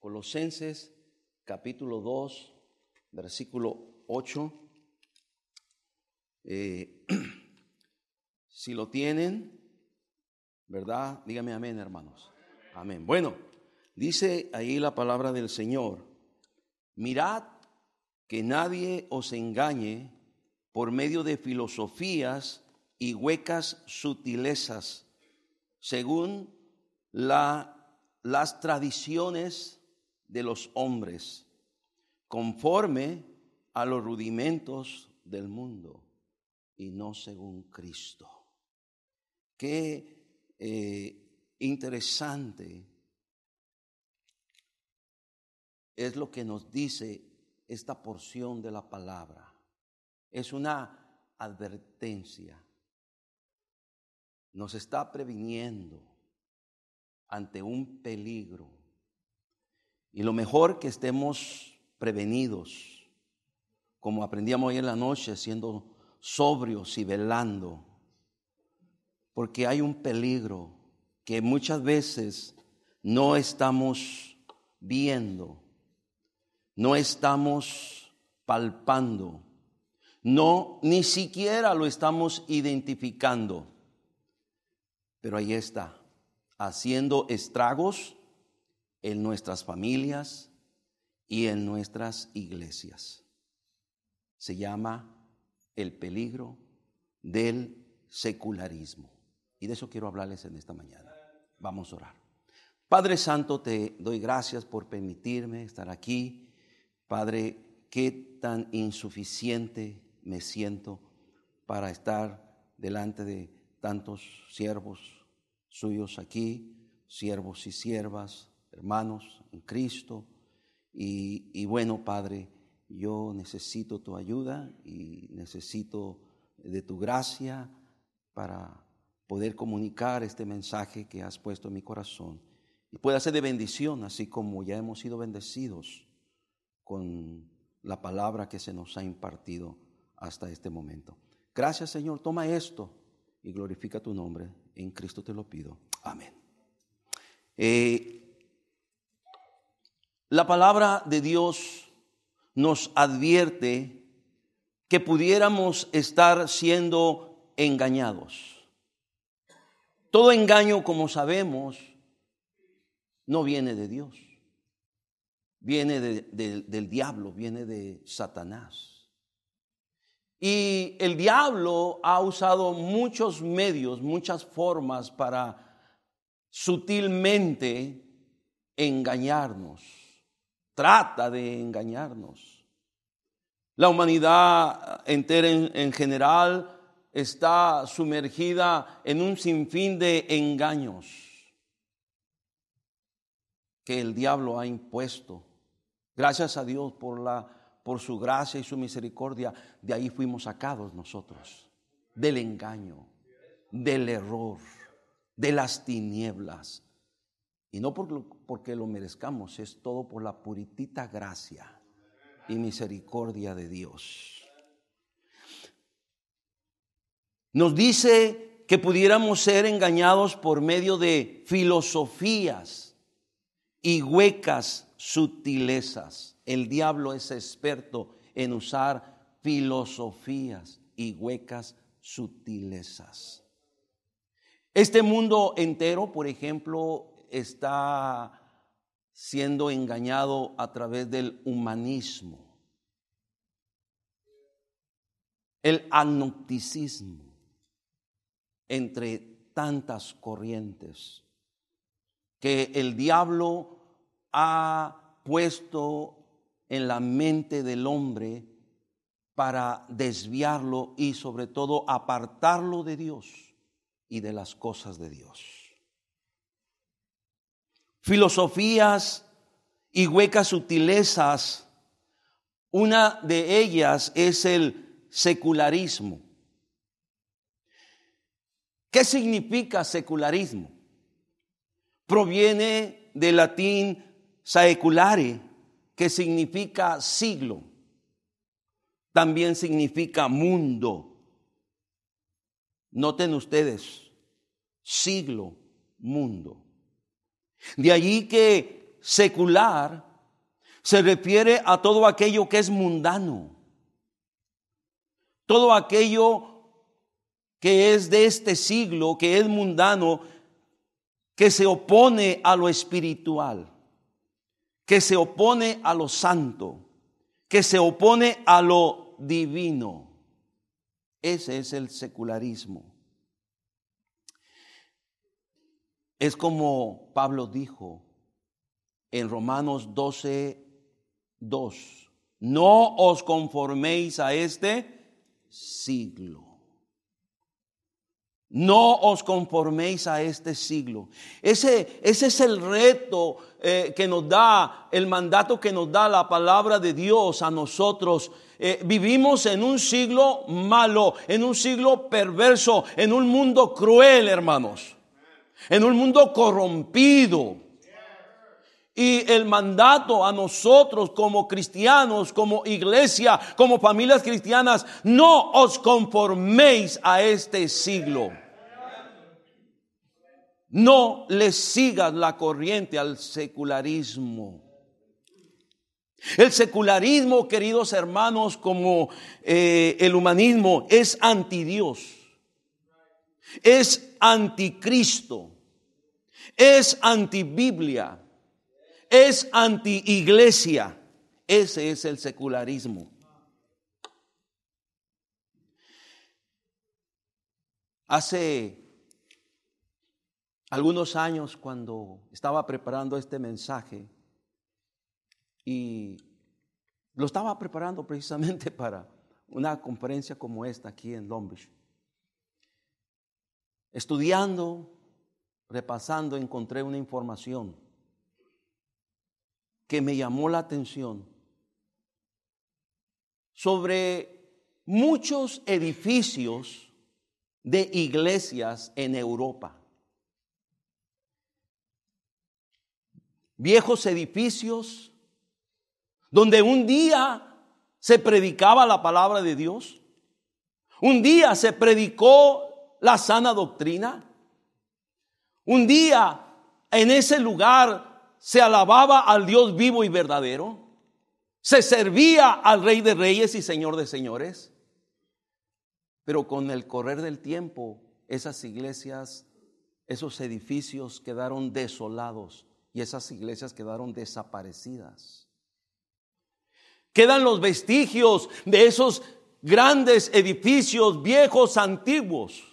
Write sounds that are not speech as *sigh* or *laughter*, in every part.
Colosenses capítulo 2, versículo 8. Eh, *clears throat* si lo tienen, ¿verdad? Dígame amén, hermanos. Amén. Bueno, dice ahí la palabra del Señor. Mirad que nadie os engañe por medio de filosofías y huecas sutilezas, según la, las tradiciones de los hombres, conforme a los rudimentos del mundo y no según Cristo. Qué eh, interesante es lo que nos dice esta porción de la palabra. Es una advertencia. Nos está previniendo ante un peligro. Y lo mejor que estemos prevenidos, como aprendíamos hoy en la noche, siendo sobrios y velando, porque hay un peligro que muchas veces no estamos viendo, no estamos palpando, no ni siquiera lo estamos identificando, pero ahí está haciendo estragos en nuestras familias y en nuestras iglesias. Se llama el peligro del secularismo. Y de eso quiero hablarles en esta mañana. Vamos a orar. Padre Santo, te doy gracias por permitirme estar aquí. Padre, qué tan insuficiente me siento para estar delante de tantos siervos suyos aquí, siervos y siervas, hermanos en Cristo. Y, bueno, Padre, yo necesito tu ayuda y necesito de tu gracia para poder comunicar este mensaje que has puesto en mi corazón y pueda ser de bendición, así como ya hemos sido bendecidos con la palabra que se nos ha impartido hasta este momento. Gracias Señor, toma esto y glorifica tu nombre. En Cristo te lo pido. Amén. Eh, la palabra de Dios nos advierte que pudiéramos estar siendo engañados. Todo engaño, como sabemos, no viene de Dios. Viene del diablo, viene de Satanás. Y el diablo ha usado muchos medios, muchas formas para sutilmente engañarnos. Trata de engañarnos. La humanidad entera en, general está sumergida en un sinfín de engaños que el diablo ha impuesto. Gracias a Dios por la por su gracia y su misericordia, de ahí fuimos sacados nosotros, del engaño, del error, de las tinieblas. Y no porque lo merezcamos, es todo por la puritita gracia y misericordia de Dios. Nos dice que pudiéramos ser engañados por medio de filosofías y huecas sutilezas. El diablo es experto en usar filosofías y huecas sutilezas. Este mundo entero, por ejemplo, está siendo engañado a través del humanismo, el agnosticismo, entre tantas corrientes que el diablo ha puesto en la mente del hombre para desviarlo y sobre todo apartarlo de Dios y de las cosas de Dios. Filosofías y huecas sutilezas, una de ellas es el secularismo. ¿Qué significa secularismo? Proviene del latín saeculare, que significa siglo, también significa mundo. Noten ustedes, siglo, mundo. De allí que secular se refiere a todo aquello que es mundano, todo aquello que es de este siglo, que es mundano, que se opone a lo espiritual, que se opone a lo santo, que se opone a lo divino. Ese es el secularismo. Es como Pablo dijo en Romanos 12, 2. No os conforméis a este siglo. No os conforméis a este siglo. Ese, ese es el reto eh, que nos da, el mandato que nos da la palabra de Dios a nosotros. Eh, vivimos en un siglo malo, en un siglo perverso, en un mundo cruel, hermanos. En un mundo corrompido. Y el mandato a nosotros como cristianos, como iglesia, como familias cristianas, no os conforméis a este siglo. No le sigas la corriente al secularismo. El secularismo, queridos hermanos, como eh, el humanismo, es anti Dios, es anticristo, es anti Biblia es anti-iglesia. Ese es el secularismo. Hace algunos años cuando estaba preparando este mensaje y lo estaba preparando precisamente *laughs* para una conferencia como esta aquí en Long Estudiando, repasando, encontré una información que me llamó la atención sobre muchos edificios de iglesias en Europa. Viejos edificios donde un día se predicaba la palabra de Dios, un día se predicó la sana doctrina, un día en ese lugar se alababa al Dios vivo y verdadero, se servía al Rey de Reyes y Señor de Señores, pero con el correr del tiempo esas iglesias, esos edificios quedaron desolados y esas iglesias quedaron desaparecidas. Quedan los vestigios de esos grandes edificios viejos, antiguos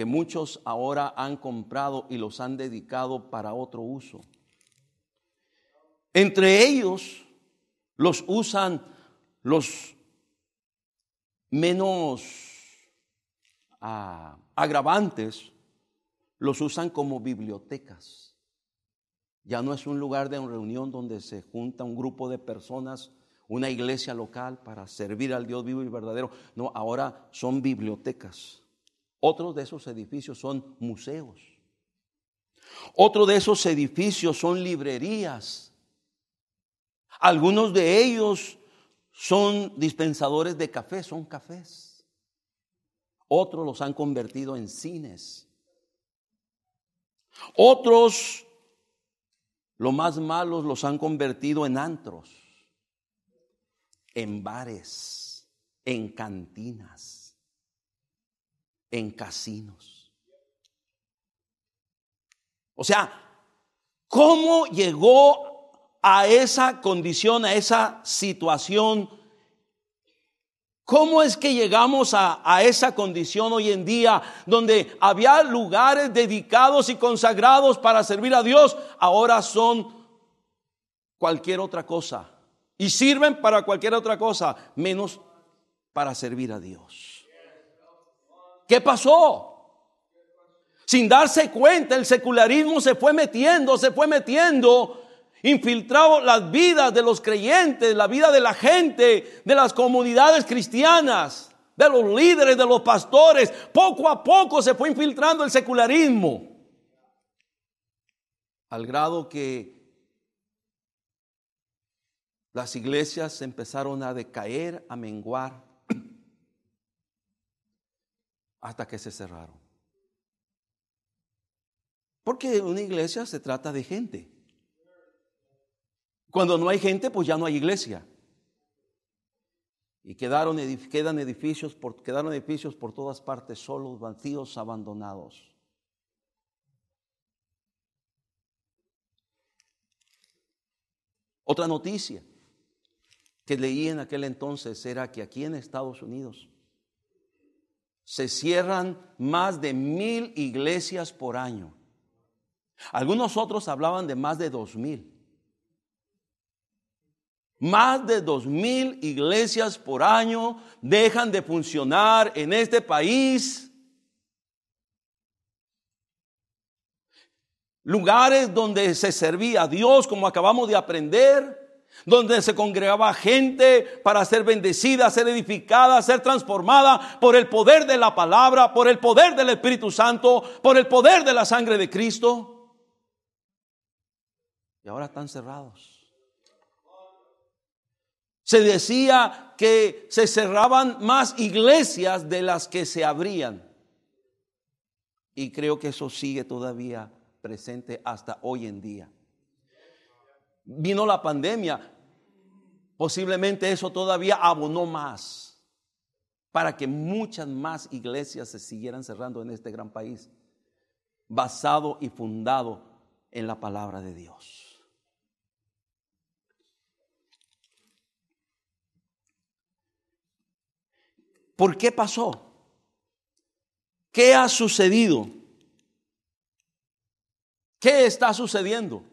que muchos ahora han comprado y los han dedicado para otro uso. Entre ellos los usan los menos ah, agravantes, los usan como bibliotecas. Ya no es un lugar de reunión donde se junta un grupo de personas, una iglesia local para servir al Dios vivo y verdadero. No, ahora son bibliotecas. Otros de esos edificios son museos. Otro de esos edificios son librerías. Algunos de ellos son dispensadores de café, son cafés. Otros los han convertido en cines. Otros, lo más malos, los han convertido en antros, en bares, en cantinas en casinos. O sea, ¿cómo llegó a esa condición, a esa situación? ¿Cómo es que llegamos a, a, esa condición hoy en día donde había lugares dedicados y consagrados para servir a Dios? Ahora son cualquier otra cosa. Y sirven para cualquier otra cosa, menos para servir a Dios. ¿Qué pasó? Sin darse cuenta, el secularismo se fue metiendo, se fue metiendo, infiltrado las vidas de los creyentes, la vida de la gente, de las comunidades cristianas, de los líderes, de los pastores. Poco a poco se fue infiltrando el secularismo. Al grado que las iglesias empezaron a decaer, a menguar hasta que se cerraron. Porque una iglesia se trata de gente. Cuando no hay gente, pues ya no hay iglesia. Y quedaron, quedan edificios por, quedaron edificios por todas partes, solos, vacíos, abandonados. Otra noticia que leí en aquel entonces era que aquí en Estados Unidos se cierran más de mil iglesias por año. Algunos otros hablaban de más de dos mil. Más de dos mil iglesias por año dejan de funcionar en este país. Lugares donde se servía a Dios, como acabamos de aprender donde se congregaba gente para ser bendecida, ser edificada, ser transformada por el poder de la palabra, por el poder del Espíritu Santo, por el poder de la sangre de Cristo. Y ahora están cerrados. Se decía que se cerraban más iglesias de las que se abrían. Y creo que eso sigue todavía presente hasta hoy en día vino la pandemia, posiblemente eso todavía abonó más para que muchas más iglesias se siguieran cerrando en este gran país, basado y fundado en la palabra de Dios. ¿Por qué pasó? ¿Qué ha sucedido? ¿Qué está sucediendo?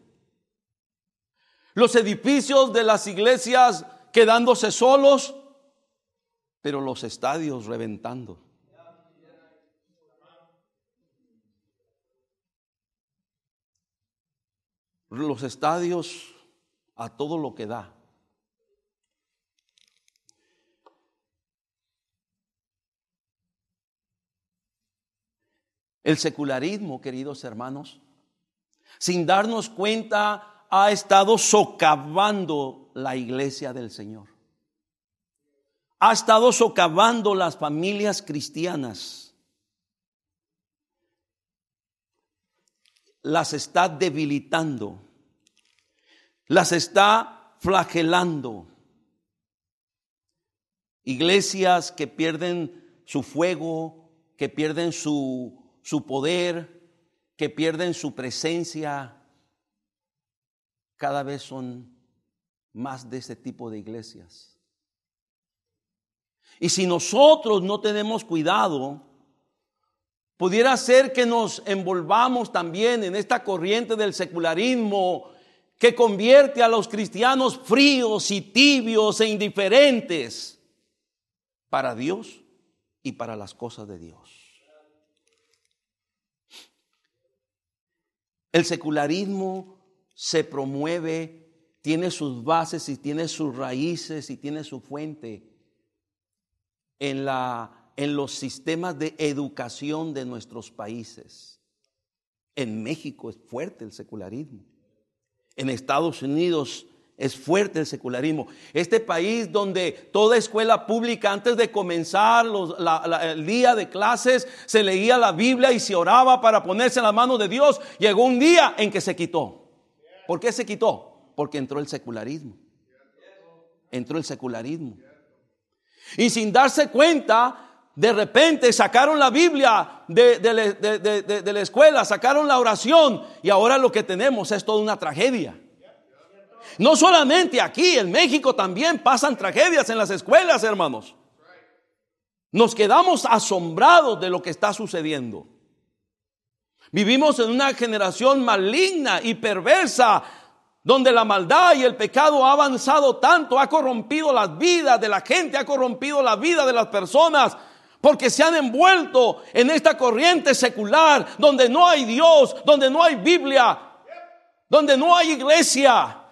Los edificios de las iglesias quedándose solos, pero los estadios reventando. Los estadios a todo lo que da. El secularismo, queridos hermanos, sin darnos cuenta, ha estado socavando la iglesia del Señor. Ha estado socavando las familias cristianas. Las está debilitando. Las está flagelando. Iglesias que pierden su fuego, que pierden su, su poder, que pierden su presencia, cada vez son más de ese tipo de iglesias. Y si nosotros no tenemos cuidado, pudiera ser que nos envolvamos también en esta corriente del secularismo que convierte a los cristianos fríos y tibios e indiferentes para Dios y para las cosas de Dios. El secularismo se promueve, tiene sus bases y tiene sus raíces y tiene su fuente en, la, en los sistemas de educación de nuestros países. En México es fuerte el secularismo. En Estados Unidos es fuerte el secularismo. Este país donde toda escuela pública antes de comenzar el día de clases se leía la Biblia y se oraba para ponerse en la mano de Dios, llegó un día en que se quitó. ¿Por qué se quitó? Porque entró el secularismo. Entró el secularismo. Y sin darse cuenta, de repente sacaron la Biblia de, de, la escuela, sacaron la oración y ahora lo que tenemos es toda una tragedia. No solamente aquí, en México también pasan tragedias en las escuelas, hermanos. Nos quedamos asombrados de lo que está sucediendo. Vivimos en una generación maligna y perversa, donde la maldad y el pecado ha avanzado tanto, ha corrompido las vidas de la gente, ha corrompido la vida de las personas, porque se han envuelto en esta corriente secular, donde no hay Dios, donde no hay Biblia, donde no hay iglesia.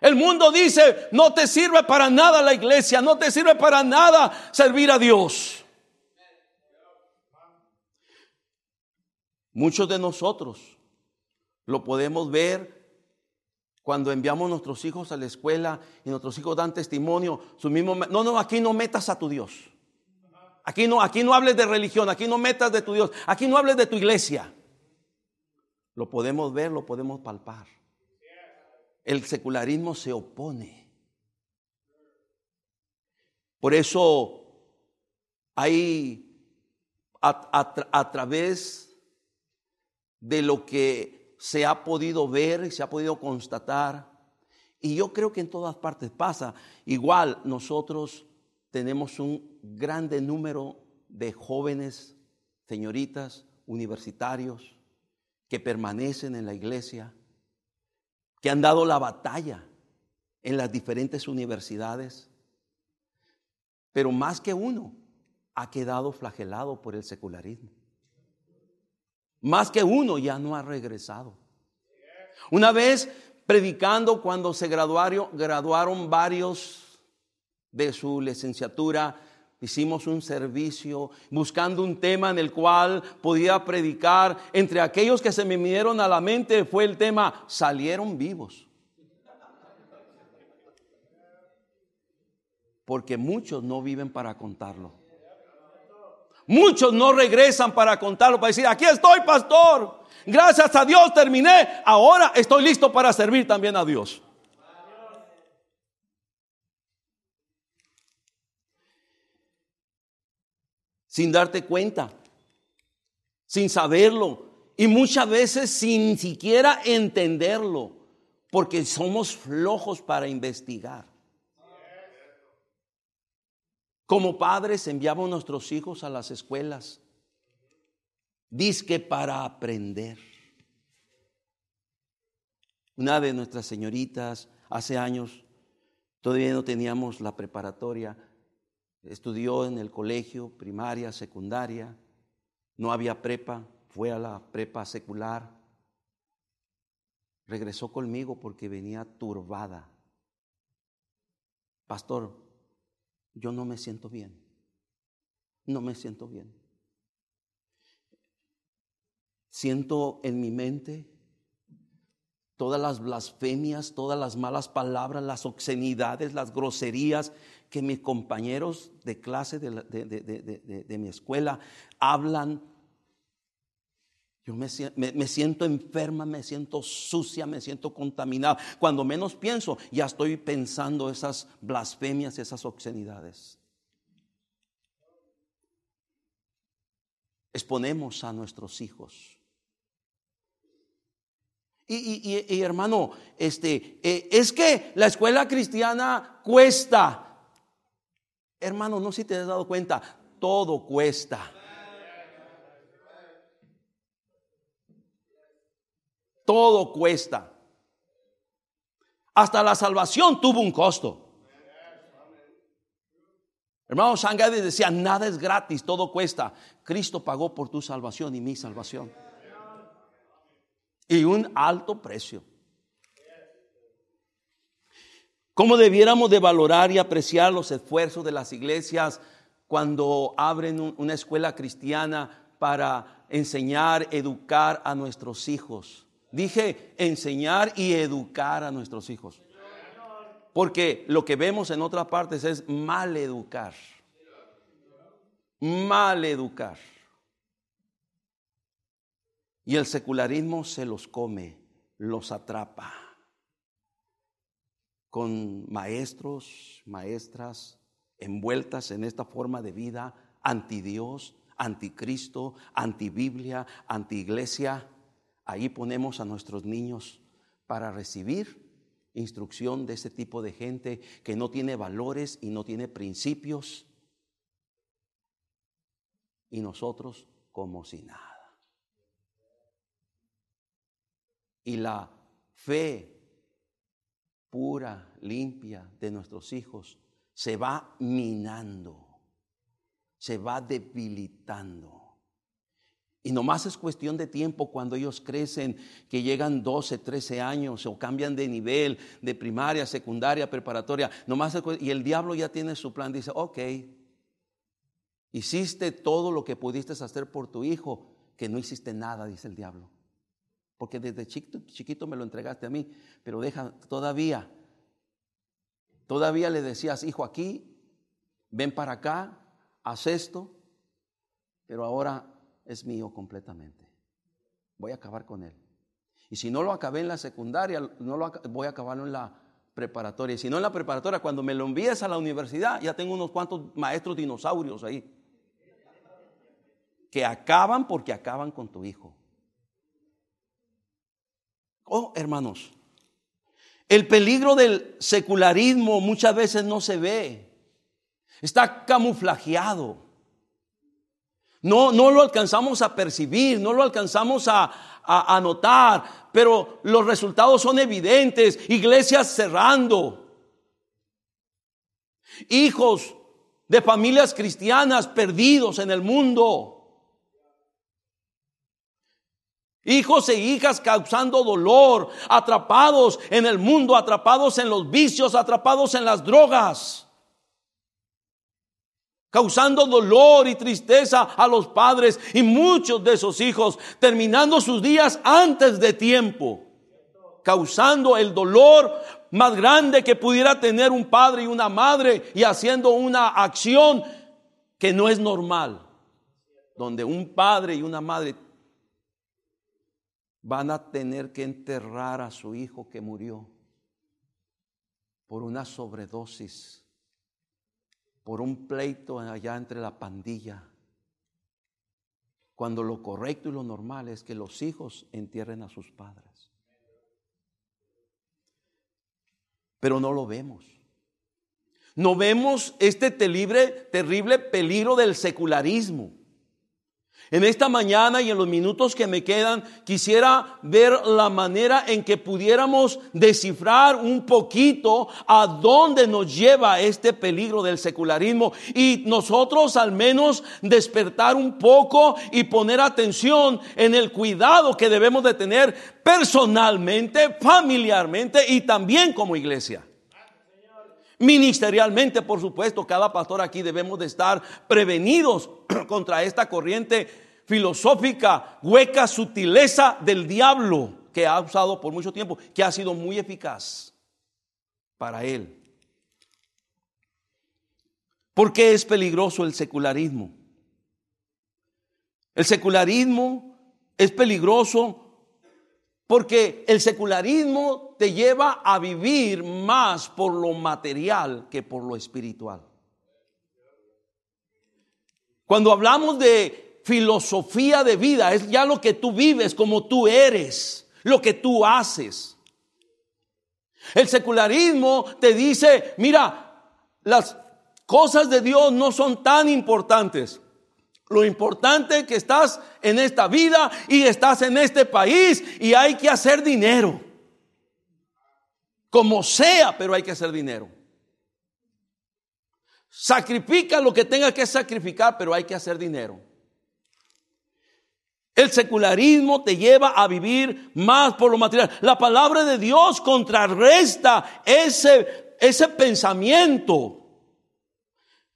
El mundo dice, no te sirve para nada la iglesia, no te sirve para nada servir a Dios. Muchos de nosotros lo podemos ver cuando enviamos a nuestros hijos a la escuela y nuestros hijos dan testimonio, su mismo, no, no, aquí no metas a tu Dios. Aquí no, aquí no hables de religión, aquí no metas de tu Dios, aquí no hables de tu iglesia. Lo podemos ver, lo podemos palpar. El secularismo se opone. Por eso hay a, través de lo que se ha podido ver y se ha podido constatar, y yo creo que en todas partes pasa, igual nosotros tenemos un grande número de jóvenes, señoritas, universitarios, que permanecen en la iglesia, que han dado la batalla en las diferentes universidades, pero más que uno ha quedado flagelado por el secularismo. Más que uno ya no ha regresado. Una vez predicando cuando se graduaron, graduaron varios de su licenciatura, hicimos un servicio buscando un tema en el cual podía predicar. Entre aquellos que se me vinieron a la mente fue el tema, salieron vivos. Porque muchos no viven para contarlo. Muchos no regresan para contarlo, para decir, aquí estoy, pastor. Gracias a Dios terminé. Ahora estoy listo para servir también a Dios. Sin darte cuenta, sin saberlo y muchas veces sin siquiera entenderlo, porque somos flojos para investigar. Como padres enviamos nuestros hijos a las escuelas, disque para aprender. Una de nuestras señoritas, hace años, todavía no teníamos la preparatoria, estudió en el colegio, primaria, secundaria, no había prepa, fue a la prepa secular, regresó conmigo porque venía turbada. Pastor, yo no me siento bien. No me siento bien. Siento en mi mente todas las blasfemias, todas las malas palabras, las obscenidades, las groserías que mis compañeros de clase de, de mi escuela hablan yo me, siento enferma, me siento sucia, me siento contaminada. Cuando menos pienso, ya estoy pensando esas blasfemias, esas obscenidades. Exponemos a nuestros hijos. Y, hermano, este, eh, es que la escuela cristiana cuesta. Hermano, no sé si te has dado cuenta, todo cuesta. Todo cuesta. Hasta la salvación tuvo un costo. Hermano Sangade decía, nada es gratis, todo cuesta. Cristo pagó por tu salvación y mi salvación. Y un alto precio. ¿Cómo debiéramos de valorar y apreciar los esfuerzos de las iglesias cuando abren una escuela cristiana para enseñar, educar a nuestros hijos? Dije enseñar y educar a nuestros hijos. Porque lo que vemos en otras partes es mal educar. Mal educar. Y el secularismo se los come, los atrapa. Con maestros, maestras envueltas en esta forma de vida anti Dios, anticristo, anti Biblia, anti iglesia Ahí ponemos a nuestros niños para recibir instrucción de ese tipo de gente que no tiene valores y no tiene principios. Y nosotros como si nada. Y la fe pura, limpia de nuestros hijos se va minando, se va debilitando. Y nomás es cuestión de tiempo cuando ellos crecen, que llegan 12, 13 años o cambian de nivel, de primaria, secundaria, preparatoria. Nomás y el diablo ya tiene su plan. Dice, ok, hiciste todo lo que pudiste hacer por tu hijo, que no hiciste nada, dice el diablo. Porque desde chiquito, chiquito me lo entregaste a mí, pero deja, todavía, todavía le decías, hijo, aquí, ven para acá, haz esto, pero ahora es mío completamente. Voy a acabar con él. Y si no lo acabé en la secundaria, no lo voy a acabarlo en la preparatoria. Y si no en la preparatoria, cuando me lo envíes a la universidad, ya tengo unos cuantos maestros dinosaurios ahí. Que acaban porque acaban con tu hijo. Oh, hermanos, el peligro del secularismo muchas veces no se ve. Está camuflajeado. No, no lo alcanzamos a percibir, no lo alcanzamos a, a, notar, pero los resultados son evidentes. Iglesias cerrando. Hijos de familias cristianas perdidos en el mundo. Hijos e hijas causando dolor, atrapados en el mundo, atrapados en los vicios, atrapados en las drogas causando dolor y tristeza a los padres y muchos de esos hijos terminando sus días antes de tiempo, causando el dolor más grande que pudiera tener un padre y una madre y haciendo una acción que no es normal, donde un padre y una madre van a tener que enterrar a su hijo que murió por una sobredosis por un pleito allá entre la pandilla. Cuando lo correcto y lo normal es que los hijos entierren a sus padres. Pero no lo vemos. No vemos este terrible, terrible peligro del secularismo. En esta mañana y en los minutos que me quedan, quisiera ver la manera en que pudiéramos descifrar un poquito a dónde nos lleva este peligro del secularismo y nosotros al menos despertar un poco y poner atención en el cuidado que debemos de tener personalmente, familiarmente y también como iglesia. Ministerialmente, por supuesto, cada pastor aquí debemos de estar prevenidos *clears throat* contra esta corriente filosófica, hueca sutileza del diablo que ha usado por mucho tiempo, que ha sido muy eficaz para él. ¿Por qué es peligroso el secularismo? El secularismo es peligroso porque el secularismo te lleva a vivir más por lo material que por lo espiritual. Cuando hablamos de filosofía de vida, es ya lo que tú vives, como tú eres, lo que tú haces. El secularismo te dice, mira, las cosas de Dios no son tan importantes. Lo importante es que estás en esta vida y estás en este país y hay que hacer dinero. Como sea, pero hay que hacer dinero. Sacrifica lo que tenga que sacrificar, pero hay que hacer dinero. El secularismo te lleva a vivir más por lo material. La palabra de Dios contrarresta ese, ese pensamiento.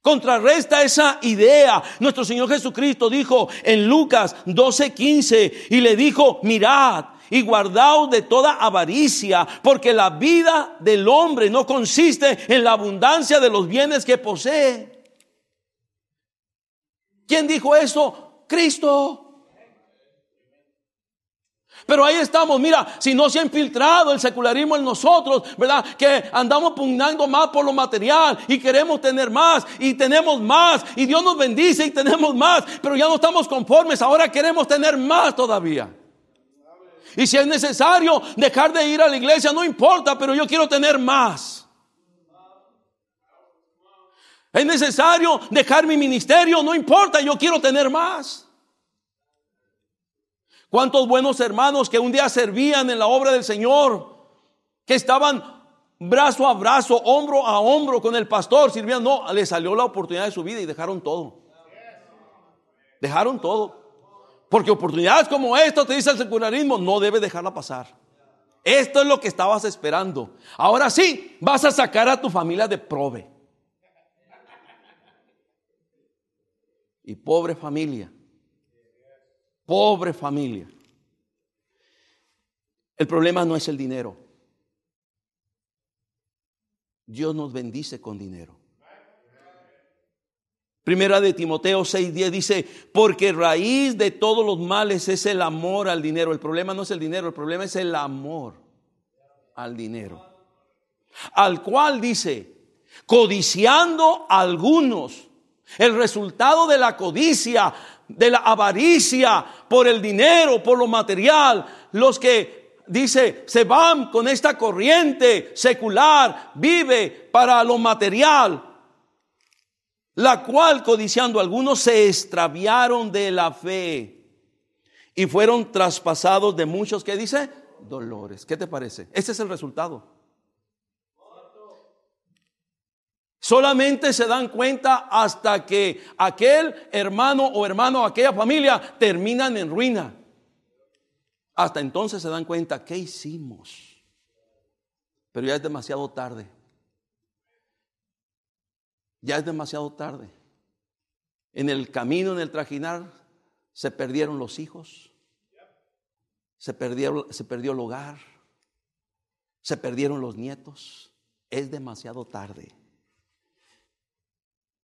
Contrarresta esa idea. Nuestro Señor Jesucristo dijo en Lucas 12:15 y le dijo, mirad y guardaos de toda avaricia, porque la vida del hombre no consiste en la abundancia de los bienes que posee. ¿Quién dijo eso? Cristo. Pero ahí estamos, mira, si no se ha infiltrado el secularismo en nosotros, ¿verdad? Que andamos pugnando más por lo material y queremos tener más y tenemos más y Dios nos bendice y tenemos más, pero ya no estamos conformes, ahora queremos tener más todavía. Y si es necesario dejar de ir a la iglesia, no importa, pero yo quiero tener más. Es necesario dejar mi ministerio, no importa, yo quiero tener más. ¿Cuántos buenos hermanos que un día servían en la obra del Señor, que estaban brazo a brazo, hombro a hombro con el pastor, sirviendo? No, le salió la oportunidad de su vida y dejaron todo. Dejaron todo. Porque oportunidades como esta, te dice el secularismo, no debe dejarla pasar. Esto es lo que estabas esperando. Ahora sí, vas a sacar a tu familia de prove. Y pobre familia Pobre familia. El problema no es el dinero. Dios nos bendice con dinero. Primera de Timoteo 6:10 dice, porque raíz de todos los males es el amor al dinero. El problema no es el dinero, el problema es el amor al dinero. Al cual dice, codiciando algunos. El resultado de la codicia, de la avaricia por el dinero, por lo material, los que dice, se van con esta corriente secular, vive para lo material, la cual codiciando algunos se extraviaron de la fe y fueron traspasados de muchos que dice dolores. ¿Qué te parece? Ese es el resultado. Solamente se dan cuenta hasta que aquel hermano o hermano, aquella familia terminan en ruina. Hasta entonces se dan cuenta, ¿qué hicimos? Pero ya es demasiado tarde. Ya es demasiado tarde. En el camino, en el trajinar, se perdieron los hijos, se, se perdió el hogar, se perdieron los nietos. Es demasiado tarde.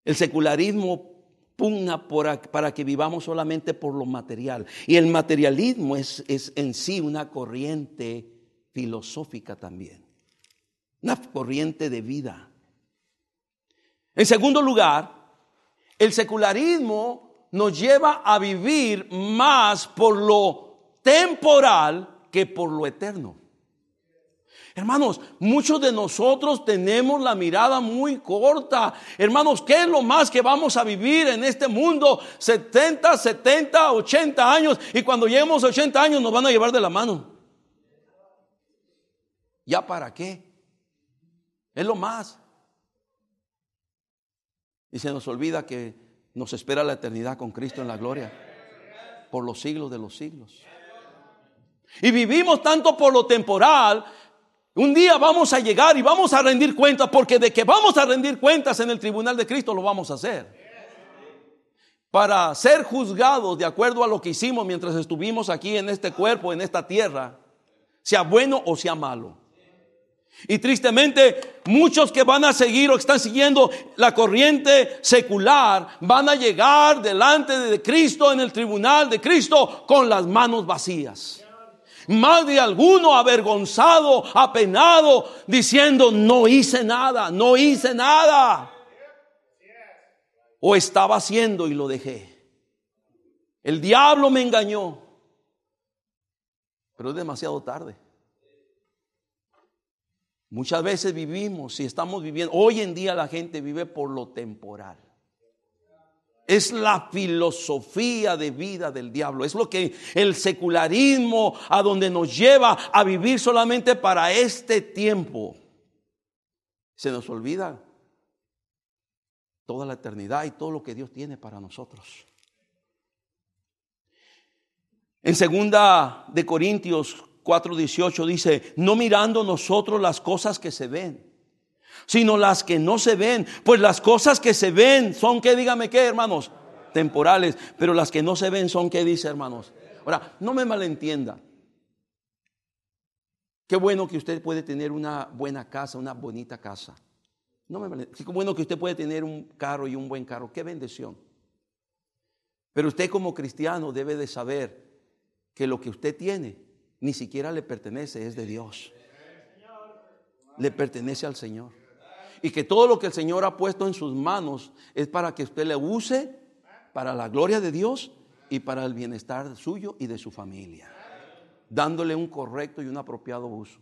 El secularismo pugna para que vivamos solamente por lo material. Y el materialismo es en sí una corriente filosófica también, una corriente de vida. En segundo lugar, el secularismo nos lleva a vivir más por lo temporal que por lo eterno. Hermanos, muchos de nosotros tenemos la mirada muy corta. Hermanos, ¿qué es lo más que vamos a vivir en este mundo? 70, 70, 80 años. Y cuando lleguemos a 80 años nos van a llevar de la mano. ¿Ya para qué? Es lo más. Y se nos olvida que nos espera la eternidad con Cristo en la gloria por los siglos de los siglos. Y vivimos tanto por lo temporal. Un día vamos a llegar y vamos a rendir cuentas porque de que vamos a rendir cuentas en el tribunal de Cristo lo vamos a hacer. Para ser juzgados de acuerdo a lo que hicimos mientras estuvimos aquí en este cuerpo, en esta tierra, sea bueno o sea malo. Y tristemente, muchos que van a seguir o están siguiendo la corriente secular van a llegar delante de Cristo en el tribunal de Cristo con las manos vacías. Más de alguno avergonzado, apenado, diciendo, no hice nada, no hice nada. O estaba haciendo y lo dejé. El diablo me engañó. Pero es demasiado tarde. Muchas veces vivimos y estamos viviendo, hoy en día la gente vive por lo temporal. Es la filosofía de vida del diablo. Es lo que el secularismo a donde nos lleva a vivir solamente para este tiempo. Se nos olvida toda la eternidad y todo lo que Dios tiene para nosotros. En segunda de Corintios 4:18 dice, no mirando nosotros las cosas que se ven, sino las que no se ven. Pues las cosas que se ven son que, dígame qué, hermanos, temporales, pero las que no se ven son que, dice, hermanos. Ahora, no me malentienda. Qué bueno que usted puede tener una buena casa, una bonita casa. No me Qué bueno que usted puede tener un carro y un buen carro. Qué bendición. Pero usted como cristiano debe de saber que lo que usted tiene ni siquiera le pertenece, es de Dios. Le pertenece al Señor. Y que todo lo que el Señor ha puesto en sus manos es para que usted le use para la gloria de Dios y para el bienestar suyo y de su familia. Dándole un correcto y un apropiado uso.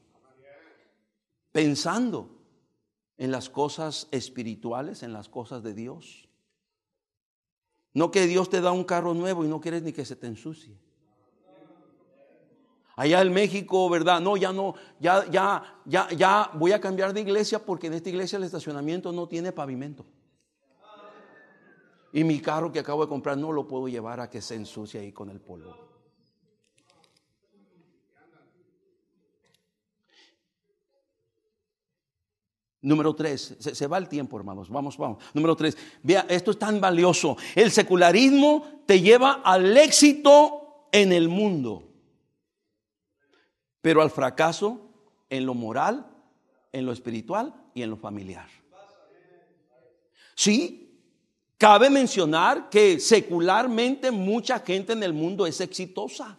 Pensando en las cosas espirituales, en las cosas de Dios. No que Dios te da un carro nuevo y no quieres ni que se te ensucie. Allá en México, ¿verdad? No, ya no, ya, ya, ya, ya voy a cambiar de iglesia porque en esta iglesia el estacionamiento no tiene pavimento. Y mi carro que acabo de comprar no lo puedo llevar a que se ensucie ahí con el polvo. Número tres, se, se, va el tiempo, hermanos. Vamos, vamos. Número tres, vea, esto es tan valioso. El secularismo te lleva al éxito en el mundo pero al fracaso en lo moral, en lo espiritual y en lo familiar. Sí, Cabe mencionar que secularmente mucha gente en el mundo es exitosa.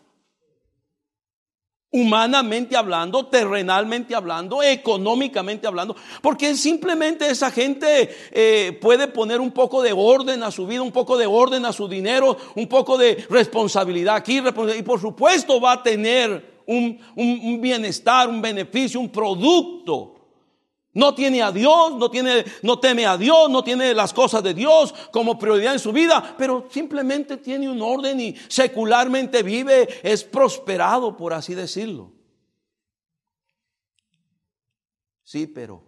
Humanamente hablando, terrenalmente hablando, económicamente hablando, porque simplemente esa gente eh, puede poner un poco de orden a su vida, un poco de orden a su dinero, un poco de responsabilidad aquí, y por supuesto va a tener un, un bienestar, un beneficio, un producto no tiene a Dios, no, tiene, no teme a Dios, no tiene las cosas de Dios como prioridad en su vida, pero simplemente tiene un orden y secularmente vive, es prosperado, por así decirlo. Sí, pero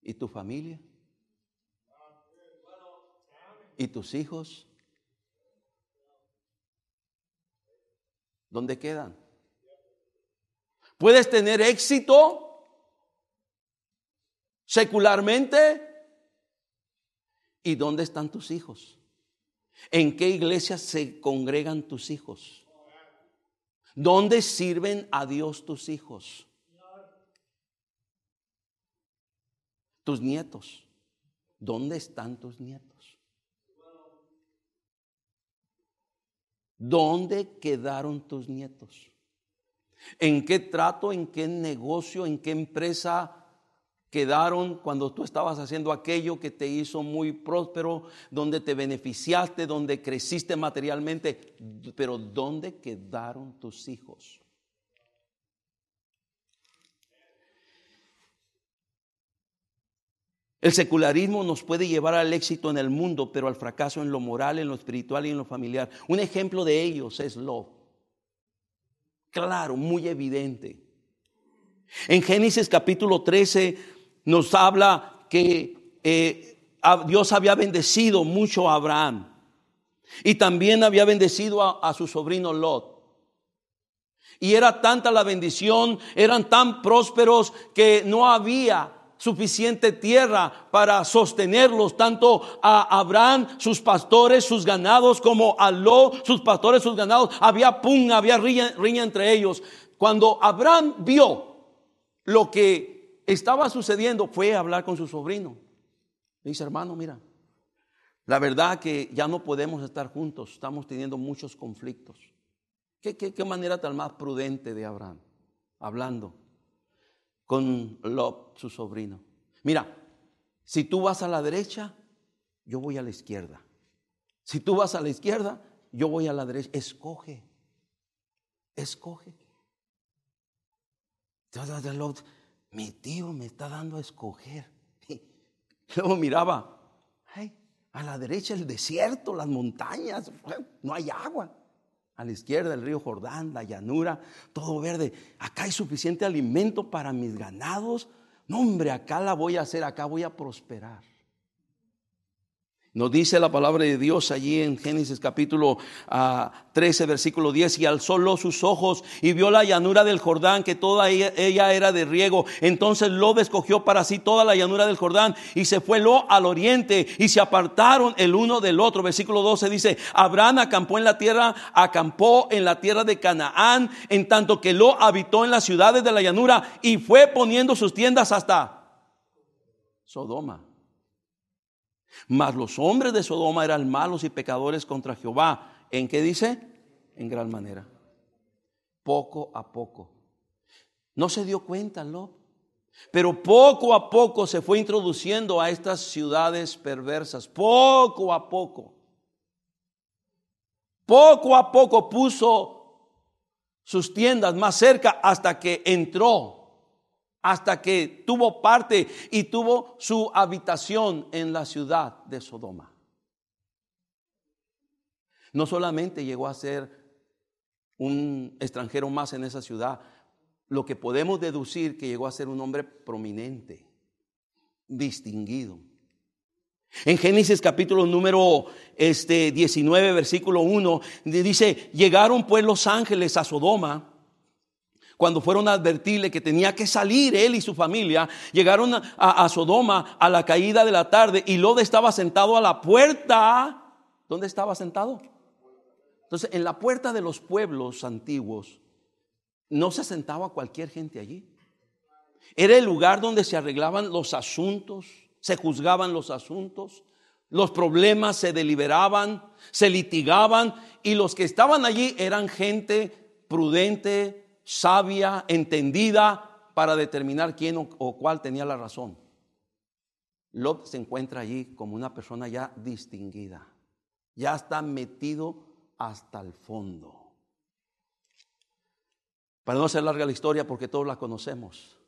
¿y tu familia? ¿Y tus hijos? ¿Dónde quedan? Puedes tener éxito secularmente. ¿Y dónde están tus hijos? ¿En qué iglesia se congregan tus hijos? ¿Dónde sirven a Dios tus hijos? Tus nietos. ¿Dónde están tus nietos? ¿Dónde quedaron tus nietos? ¿En qué trato, en qué negocio, en qué empresa quedaron cuando tú estabas haciendo aquello que te hizo muy próspero, donde te beneficiaste, donde creciste materialmente, pero ¿dónde quedaron tus hijos? El secularismo nos puede llevar al éxito en el mundo, pero al fracaso en lo moral, en lo espiritual y en lo familiar. Un ejemplo de ellos es Lot. Claro, muy evidente. En Génesis capítulo 13 nos habla que eh, Dios había bendecido mucho a Abraham y también había bendecido a, a su sobrino Lot. Y era tanta la bendición, eran tan prósperos que no había suficiente tierra para sostenerlos, tanto a Abraham, sus pastores, sus ganados, como a Lot, sus pastores, sus ganados. Había pugna, había riña, entre ellos. Cuando Abraham vio lo que estaba sucediendo fue hablar con su sobrino. Le dice, hermano, mira, la verdad que ya no podemos estar juntos, estamos teniendo muchos conflictos. ¿Qué, qué, manera tan más prudente de Abraham? Hablando con Lot, su sobrino. Mira, si tú vas a la derecha, yo voy a la izquierda. Si tú vas a la izquierda, yo voy a la derecha. Escoge. Escoge. Mi tío me está dando a escoger. luego miraba, a la derecha el desierto, las montañas, no hay agua. A la izquierda el río Jordán, la llanura, todo verde. Acá hay suficiente alimento para mis ganados. No, hombre, acá la voy a hacer, acá voy a prosperar. Nos dice la palabra de Dios allí en Génesis capítulo 13, ah, versículo 10, y alzó sus ojos y vio la llanura del Jordán, que toda ella, era de riego. Entonces Lo escogió para sí toda la llanura del Jordán y se fue Lo al oriente y se apartaron el uno del otro. Versículo 12 dice, Abraham acampó en la tierra, acampó en la tierra de Canaán, en tanto que Lo habitó en las ciudades de la llanura y fue poniendo sus tiendas hasta Sodoma. Mas los hombres de Sodoma eran malos y pecadores contra Jehová. ¿En qué dice? En gran manera. Poco a poco. No se dio cuenta, ¿no? Pero poco a poco se fue introduciendo a estas ciudades perversas. Poco a poco. Poco a poco puso sus tiendas más cerca hasta que entró hasta que tuvo parte y tuvo su habitación en la ciudad de Sodoma. No solamente llegó a ser un extranjero más en esa ciudad, lo que podemos deducir que llegó a ser un hombre prominente, distinguido. En Génesis capítulo número este, 19, versículo 1, dice, llegaron pues los ángeles a Sodoma cuando fueron a advertirle que tenía que salir él y su familia, llegaron a, Sodoma a la caída de la tarde y Lot estaba sentado a la puerta. ¿Dónde estaba sentado? Entonces, en la puerta de los pueblos antiguos no se sentaba cualquier gente allí. Era el lugar donde se arreglaban los asuntos, se juzgaban los asuntos, Los problemas se deliberaban, se litigaban y los que estaban allí eran gente prudente, sabia, entendida para determinar quién o, cuál tenía la razón. Lot se encuentra allí como una persona ya distinguida, ya está metido hasta el fondo. Para no hacer larga la historia, porque todos la conocemos.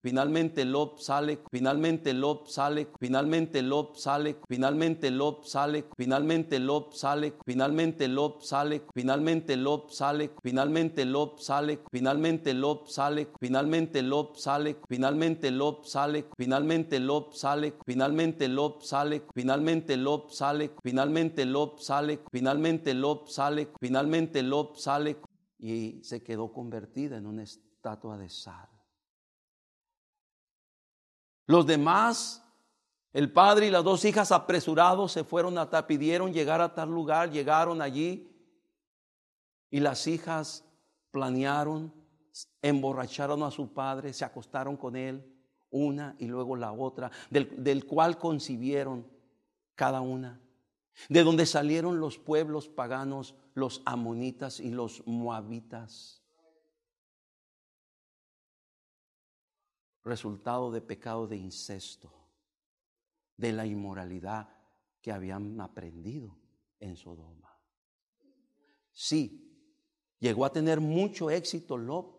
Finalmente Lot sale, finalmente Lot sale, finalmente Lot sale, finalmente Lot sale, finalmente Lot sale, finalmente Lot sale, finalmente Lot sale, finalmente Lot sale, finalmente Lot sale, finalmente Lot sale, finalmente Lot sale, finalmente Lot sale, finalmente Lot sale, finalmente Lot sale, finalmente Lot sale, finalmente Lot sale, finalmente Lot sale y se quedó convertida en una estatua de sal. Los demás, el padre y las dos hijas apresurados se fueron a pidieron llegar a tal lugar, llegaron allí y las hijas planearon, emborracharon a su padre, se acostaron con él, una y luego la otra, del, del cual concibieron cada una, de donde salieron los pueblos paganos, los amonitas y los moabitas. Resultado de pecado de incesto, de la inmoralidad que habían aprendido en Sodoma. Sí, llegó a tener mucho éxito Lot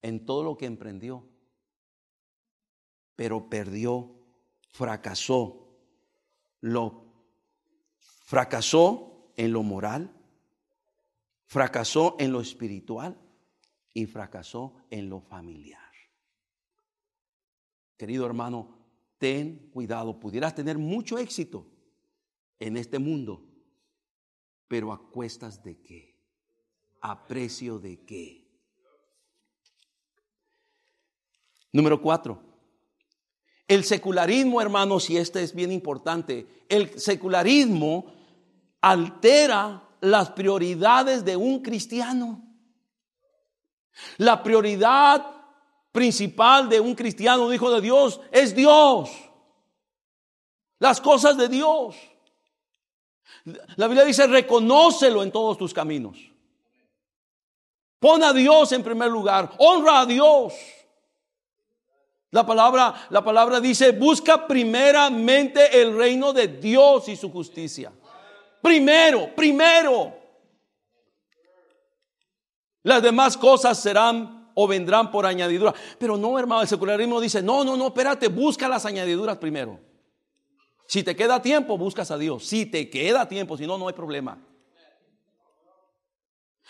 en todo lo que emprendió, pero perdió, fracasó. Lot fracasó en lo moral, fracasó en lo espiritual y fracasó en lo familiar. Querido hermano, ten cuidado. Pudieras tener mucho éxito en este mundo, pero a cuestas de qué? ¿A precio de qué? Número cuatro. El secularismo, hermanos, y este es bien importante, el secularismo altera las prioridades de un cristiano. La prioridad principal de un cristiano, un hijo de Dios, es Dios. Las cosas de Dios. La Biblia dice, reconócelo en todos tus caminos. Pon a Dios en primer lugar. Honra a Dios. La palabra, la palabra dice, busca primeramente el reino de Dios y su justicia. Primero, primero. Las demás cosas serán o vendrán por añadidura. Pero no, hermano, el secularismo dice, no, no, no, espérate, busca las añadiduras primero. Si te queda tiempo, buscas a Dios. Si te queda tiempo, si no, no hay problema.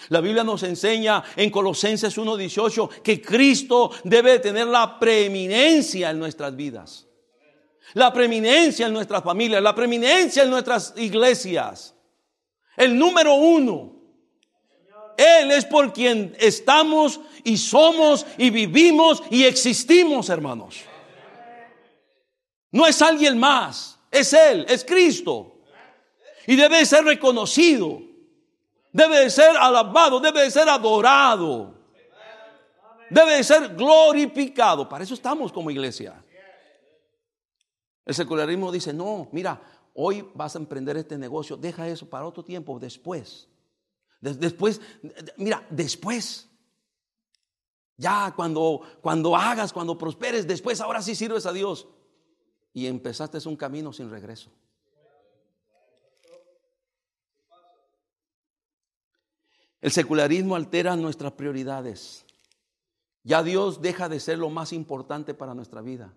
La Biblia nos enseña en Colosenses 1.18 que Cristo debe tener la preeminencia en nuestras vidas. La preeminencia en nuestras familias, la preeminencia en nuestras iglesias. El número uno. Él es por quien estamos y somos y vivimos y existimos, hermanos. No es alguien más, es Él, es Cristo. Y debe de ser reconocido, debe de ser alabado, debe de ser adorado, debe de ser glorificado. Para eso estamos como iglesia. El secularismo dice, no, mira, hoy vas a emprender este negocio, deja eso para otro tiempo, después. Después, mira, después. Ya cuando, cuando hagas, cuando prosperes, después ahora sí sirves a Dios. Y empezaste un camino sin regreso. El secularismo altera nuestras prioridades. Ya Dios deja de ser lo más importante para nuestra vida.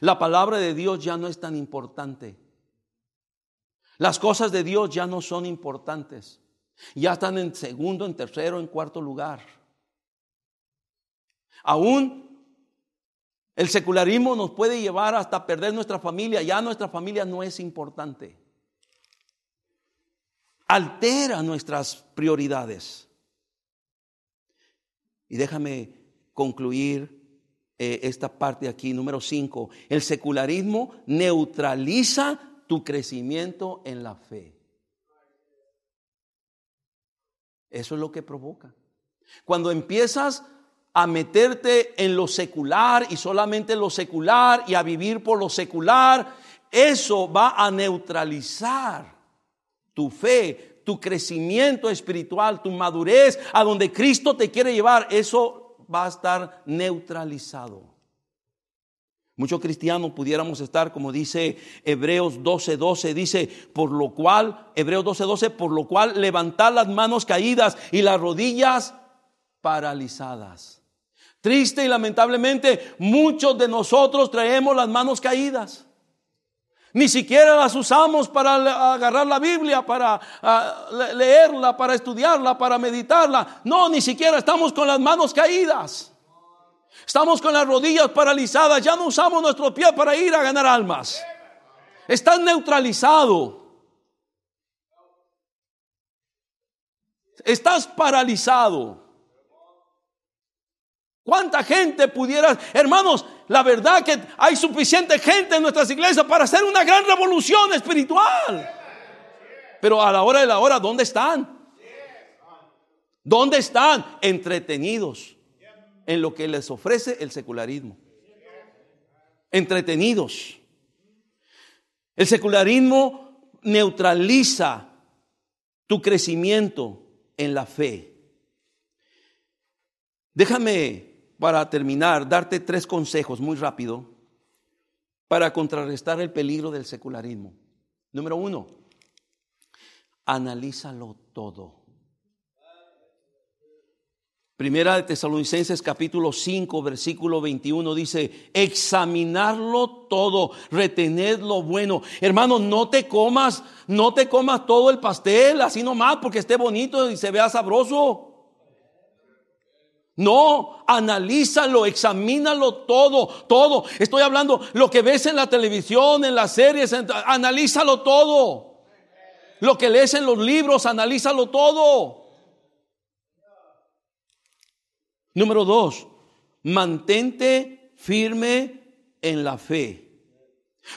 La palabra de Dios ya no es tan importante. Las cosas de Dios ya no son importantes. Ya están en segundo, en tercero, en cuarto lugar. Aún el secularismo nos puede llevar hasta perder nuestra familia. Ya nuestra familia no es importante. Altera nuestras prioridades. Y déjame concluir eh, esta parte aquí, número 5. El secularismo neutraliza tu crecimiento en la fe. Eso es lo que provoca. Cuando empiezas a meterte en lo secular y solamente en lo secular y a vivir por lo secular, eso va a neutralizar tu fe, tu crecimiento espiritual, tu madurez, a donde Cristo te quiere llevar. Eso va a estar neutralizado. Muchos cristianos pudiéramos estar, como dice Hebreos 12:12, 12, dice, por lo cual, Hebreos 12:12, 12, por lo cual levantar las manos caídas y las rodillas paralizadas. Triste y lamentablemente, muchos de nosotros traemos las manos caídas. Ni siquiera las usamos para agarrar la Biblia, para ah, leerla, para estudiarla, para meditarla. No, ni siquiera estamos con las manos caídas. Estamos con las rodillas paralizadas, ya no usamos nuestro pie para ir a ganar almas. Estás neutralizado. Estás paralizado. ¿Cuánta gente pudiera, hermanos, la verdad que hay suficiente gente en nuestras iglesias para hacer una gran revolución espiritual? Pero a la hora de la hora, ¿dónde están? ¿Dónde están? Entretenidos en lo que les ofrece el secularismo. Entretenidos. El secularismo neutraliza tu crecimiento en la fe. Déjame, para terminar, darte tres consejos muy rápido para contrarrestar el peligro del secularismo. Número uno, analízalo todo. Primera de Tesalonicenses capítulo 5 versículo 21 dice, examinarlo todo, retener lo bueno. Hermano, no te comas, no te comas todo el pastel así nomás porque esté bonito y se vea sabroso. No, analízalo, examínalo todo, todo. Estoy hablando lo que ves en la televisión, en las series, analízalo todo. Lo que lees en los libros, analízalo todo. Número dos, mantente firme en la fe.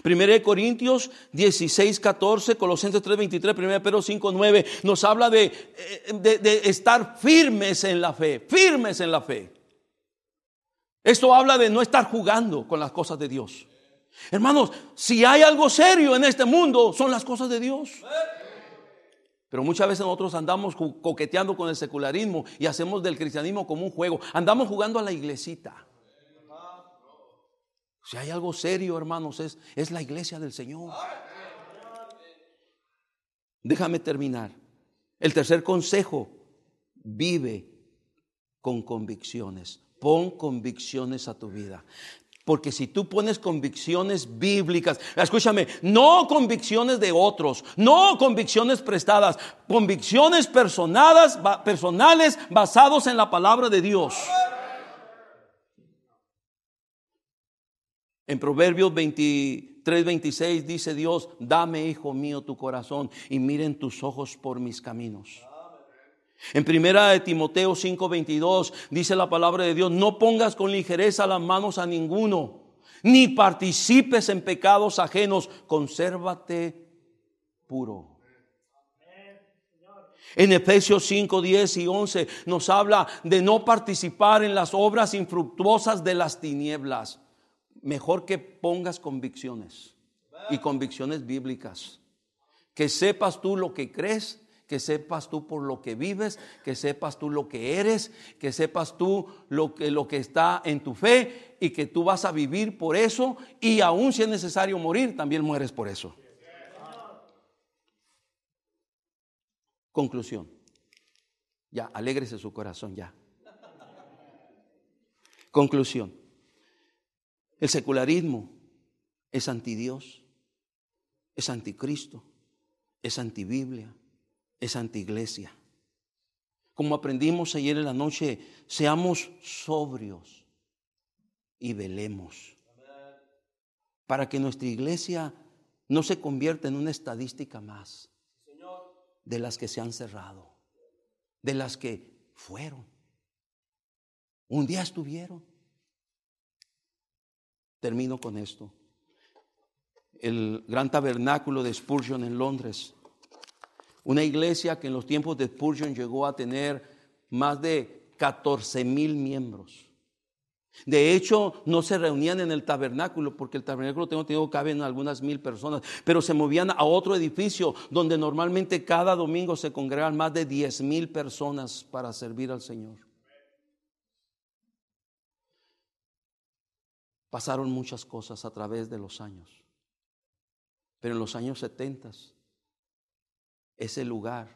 Primera de Corintios 16, 14, Colosenses 3, 23, 1 Pedro 5, 9, nos habla de, eh, de, de, estar firmes en la fe, firmes en la fe. Esto habla de no estar jugando con las cosas de Dios. Hermanos, si hay algo serio en este mundo, son las cosas de Dios. Pero muchas veces nosotros andamos coqueteando con el secularismo y hacemos del cristianismo como un juego. Andamos jugando a la iglesita. Si hay algo serio, hermanos, es, es la iglesia del Señor. Déjame terminar. El tercer consejo, vive con convicciones. Pon convicciones a tu vida. Porque si tú pones convicciones bíblicas, escúchame, no convicciones de otros, no convicciones prestadas, convicciones personadas, personales basados en la palabra de Dios. En Proverbios 23, 26 dice Dios, dame, hijo mío, tu corazón y miren tus ojos por mis caminos. En primera de Timoteo 5:22 dice la palabra de Dios, no pongas con ligereza las manos a ninguno, ni participes en pecados ajenos, consérvate puro. En Efesios 5, 10 y 11 nos habla de no participar en las obras infructuosas de las tinieblas. Mejor que pongas convicciones y convicciones bíblicas. Que sepas tú lo que crees que sepas tú por lo que vives, que sepas tú lo que eres, que sepas tú lo que, lo que está en tu fe y que tú vas a vivir por eso y aún si es necesario morir, también mueres por eso. Conclusión. Ya, alégrese su corazón ya. Conclusión. El secularismo es anti Dios, es anticristo, es antibiblia, es antiglesia. Como aprendimos ayer en la noche, seamos sobrios y velemos. Para que nuestra iglesia no se convierta en una estadística más de las que se han cerrado, de las que fueron. Un día estuvieron. Termino con esto. El gran tabernáculo de Spurgeon en Londres una iglesia que en los tiempos de Spurgeon llegó a tener más de 14 mil miembros. De hecho, no se reunían en el tabernáculo, porque el tabernáculo tengo, tengo caben algunas mil personas, pero se movían a otro edificio donde normalmente cada domingo se congregan más de diez mil personas para servir al Señor. Pasaron muchas cosas a través de los años, pero en los años setentas, ese lugar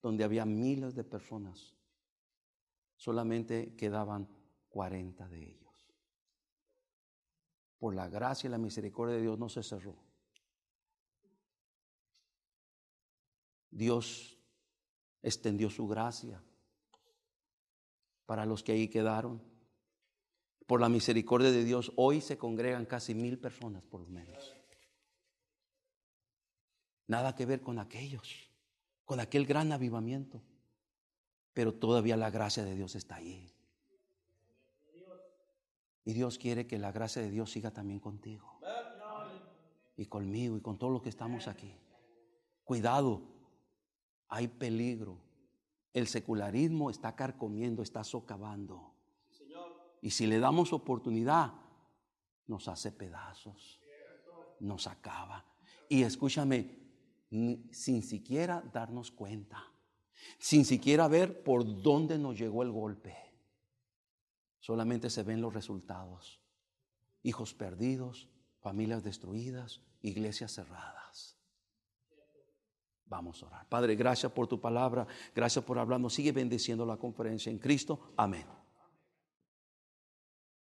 donde había miles de personas, solamente quedaban 40 de ellos. Por la gracia y la misericordia de Dios no se cerró. Dios extendió su gracia para los que ahí quedaron. Por la misericordia de Dios, hoy se congregan casi mil personas por lo menos. Nada que ver con aquellos, con aquel gran avivamiento. Pero todavía la gracia de Dios está ahí. Y Dios quiere que la gracia de Dios siga también contigo. Y conmigo y con todos los que estamos aquí. Cuidado, hay peligro. El secularismo está carcomiendo, está socavando. Y si le damos oportunidad, nos hace pedazos, nos acaba. Y escúchame, sin siquiera darnos cuenta, sin siquiera ver por dónde nos llegó el golpe solamente se ven los resultados. Hijos perdidos, familias destruidas, iglesias cerradas. Vamos a orar. Padre, gracias por tu palabra, gracias por hablarnos. Sigue bendiciendo la conferencia en Cristo. Amén.